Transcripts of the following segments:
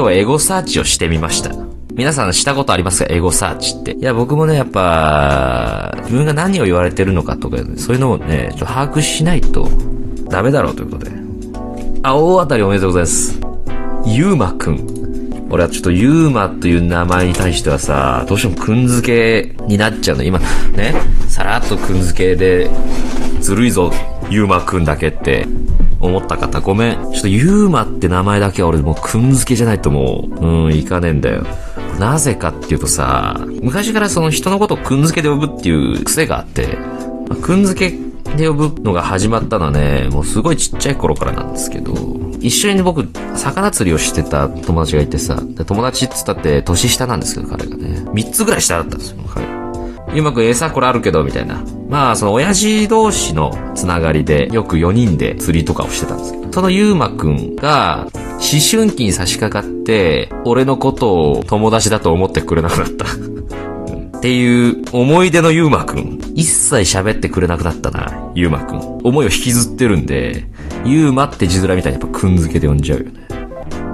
今日はエゴサーチをしてみました。皆さんしたことありますか？エゴサーチって。いや、僕もね、やっぱ、自分が何を言われてるのかとか、そういうのをね、ちょっと把握しないと、ダメだろうということで。あ、大当たりおめでとうございます。ゆうまくん。俺はちょっとゆうまという名前に対してはさ、どうしてもくんづけになっちゃうの。今、ね、さらっとくんづけで、ずるいぞ、ゆうまくんだけって思った方、ごめん。ちょっとゆうまって名前だけは俺もうくんづけじゃないともう、うん、いかねえんだよ。なぜかっていうとさ、昔からその人のことをくんづけで呼ぶっていう癖があって、まあくんづけで呼ぶのが始まったのはね、もうすごいちっちゃい頃からなんですけど、一緒に僕、魚釣りをしてた友達がいてさ、友達っつったって年下なんですけど、彼がね。三つぐらい下だったんですよ、彼。ゆうまくん餌これあるけど、みたいな。まあ、その親父同士のつながりで、よく4人で釣りとかをしてたんですけど、そのゆうまくんが、思春期に差し掛かって、俺のことを友達だと思ってくれなくなった。っていう思い出のゆうまくん。一切喋ってくれなくなったな、ゆうまくん。思いを引きずってるんで、ゆうまって字面みたいにやっぱくんづけで呼んじゃうよね。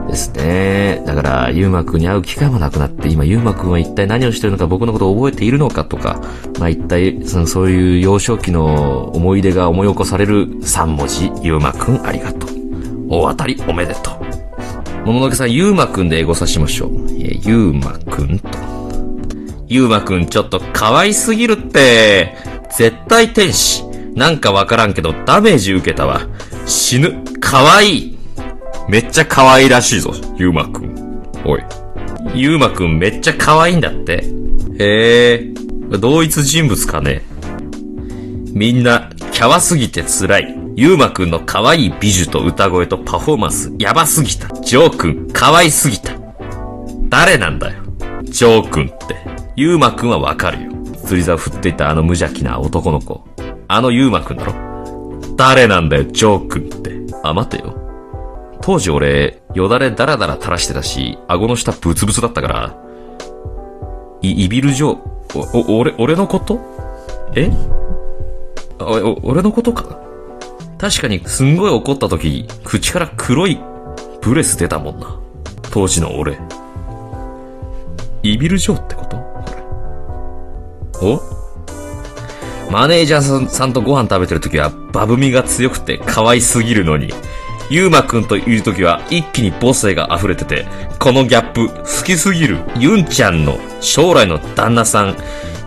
ですね。だから、ゆうまくんに会う機会もなくなって、今、ゆうまくんは一体何をしてるのか、僕のことを覚えているのかとか、まあ一体、その、そういう幼少期の思い出が思い起こされる3文字、ゆうまくんありがとう。大当たりおめでとう。もののけさん、ゆうまくんでエゴさしましょう。えゆうまくんと。ゆうまくんちょっと可愛すぎるって。絶対天使。なんかわからんけどダメージ受けたわ。死ぬ。可愛い。めっちゃ可愛らしいぞ、ゆうまくん。おい。ゆうまくんめっちゃ可愛いんだって。へえ。同一人物かね。みんな、キャワすぎて辛い。ゆうまくんの可愛い美女と歌声とパフォーマンス、やばすぎた。ジョーくん、可愛すぎた。誰なんだよ。ジョーくんって。ゆうまくんはわかるよ。釣り竿振っていたあの無邪気な男の子。あのゆうまくんだろ誰なんだよ、ジョーくんって。あ、待てよ。当時俺、よだれダラダラ垂らしてたし、顎の下ブツブツだったから、い、イビルジョー、お、お、俺、俺のこと？え？お、お、俺のことか？確かにすんごい怒った時、口から黒いブレス出たもんな。当時の俺。イビルジョーってこと？お？マネージャーさんさんとご飯食べてる時はバブみが強くて可愛すぎるのに、ゆうまくんといる時は一気に母性が溢れてて、このギャップ好きすぎる。ユンちゃんの将来の旦那さん、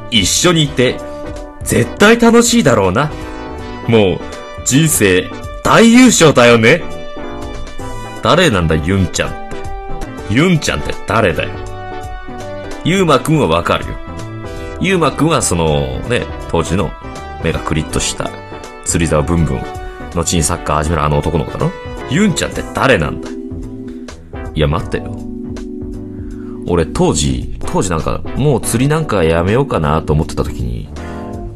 一緒にいて、絶対楽しいだろうな。もう、人生大優勝だよね。誰なんだユンちゃんって。ユンちゃんって誰だよ。ゆうまくんはわかるよ。ゆうまくんはそのね、当時の目がクリッとした釣り沢ブンブン、後にサッカー始めるあの男の子だろユンちゃんって誰なんだい?や待ってよ。俺当時、当時なんかもう釣りなんかやめようかなと思ってた時に、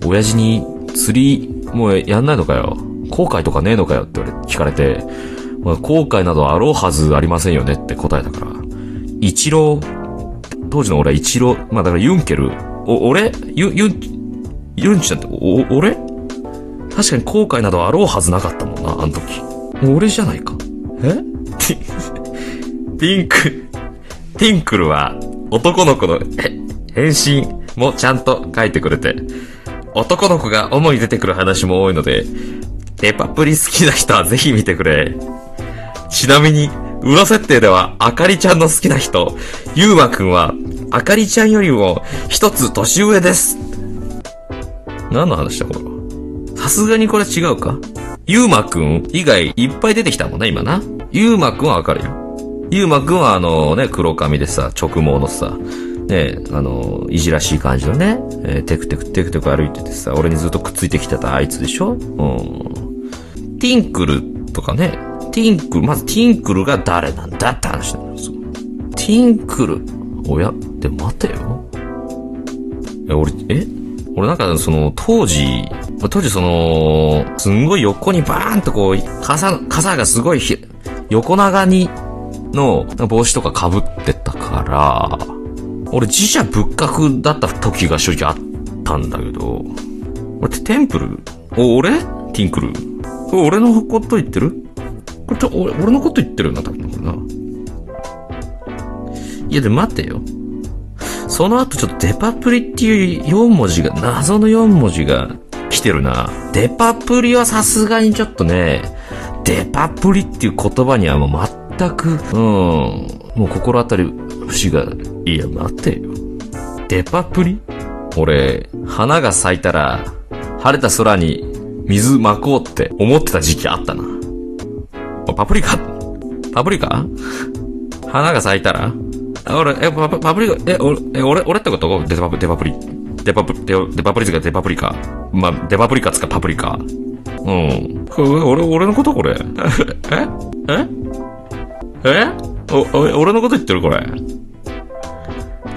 親父に釣りもうやんないのかよ。後悔とかねえのかよって言われ聞かれて、まあ、後悔などあろうはずありませんよねって答えたから、一郎、当時の俺は一郎、まあだからユンケル、お、俺？ユン、ユン、ユンちゃんって、お、俺？確かに後悔などあろうはずなかったもんな、あの時。俺じゃないか。え？ティティンク、ティンクルは男の子のへ返信もちゃんと書いてくれて、男の子が主に出てくる話も多いので、デパプリ好きな人はぜひ見てくれ。ちなみに、裏設定では、あかりちゃんの好きな人、ゆうまくんは、あかりちゃんよりも一つ年上です。何の話だこれは？さすがにこれ違うか？ゆうまくん以外いっぱい出てきたもんね、今な。ゆうまくんはわかるよ。ゆうまくんはあのね、黒髪でさ、直毛のさ、ね、あの、いじらしい感じのね、えーテクテクテクテク歩いててさ、俺にずっとくっついてきてたあいつでしょ？うん。ティンクルとかね、ティンクル、まずティンクルが誰なんだって話なんですよ。ティンクル。おや、で、待てよ。え、俺、え？俺なんかその、当時、当時その、すんごい横にバーンとこう、傘、傘がすごい横長に、の帽子とか被ってたから、俺自社仏閣だった時が正直あったんだけど、俺テンプル？お、俺？ティンクル？俺のこと言ってる？これちょ、俺俺のこと言ってるよな、多分な？いやで待てよ。その後ちょっとデパプリっていう4文字が、謎の4文字が来てるな。デパプリはさすがにちょっとね、デパプリっていう言葉にはもう全く、うん、もう心当たり節が、いや待てよ。デパプリ？俺、花が咲いたら、晴れた空に水まこうって思ってた時期あったな。パプリカ？パプリカ？花が咲いたら俺、え、パパプリカ、え、俺、え、俺、俺ってこと？デパプ、デパプリ。デパプ、デデパプリつかデパプリカ。まあ、デパプリカつかパプリカ。うん。これ俺、俺のことこれ？え？え？え？お、お、俺のこと言ってるこれ？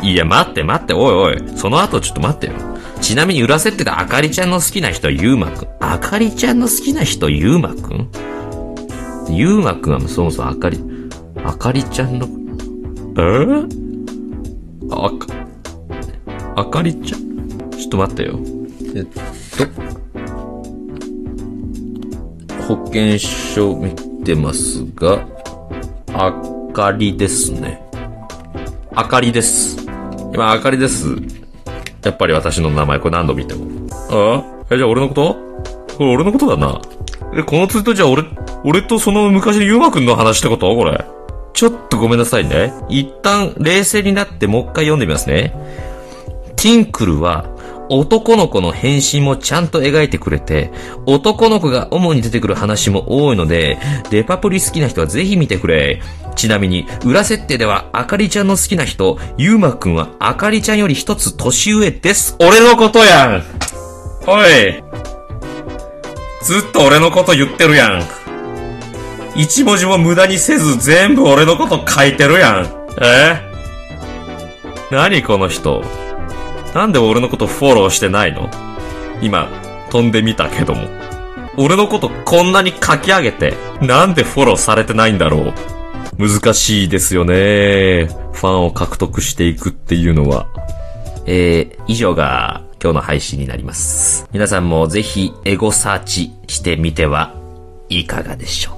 いや、待って待って、おいおい。その後ちょっと待ってよ。ちなみに裏設定であかりちゃんの好きな人はゆうまくん。あかりちゃんの好きな人ゆうまくん？ゆうまくんはそもそもあかり、あかりちゃんの、え？ー、あか、あかりちゃん？ちょっと待ってよ。えっと、保険証見てますが、あかりですね。あかりです。今、あかりです。やっぱり私の名前、これ何度見ても。あ？え、じゃあ俺のこと？これ俺のことだな。え、このツイートじゃあ俺、俺とその昔のゆうまくんの話ってこと？これ。ちょっとごめんなさいね。一旦冷静になってもう一回読んでみますね。ティンクルは男の子の変身もちゃんと描いてくれて、男の子が主に出てくる話も多いので、デパプリ好きな人はぜひ見てくれ。ちなみに、裏設定では、あかりちゃんの好きな人、ゆうまくんはあかりちゃんより一つ年上です。俺のことやんおいずっと俺のこと言ってるやん。一文字も無駄にせず全部俺のこと書いてるやん。え？何この人？なんで俺のことフォローしてないの？今、飛んでみたけども。俺のことこんなに書き上げて、なんでフォローされてないんだろう？難しいですよね。ファンを獲得していくっていうのは。えー、以上が今日の配信になります。皆さんもぜひエゴサーチしてみてはいかがでしょう？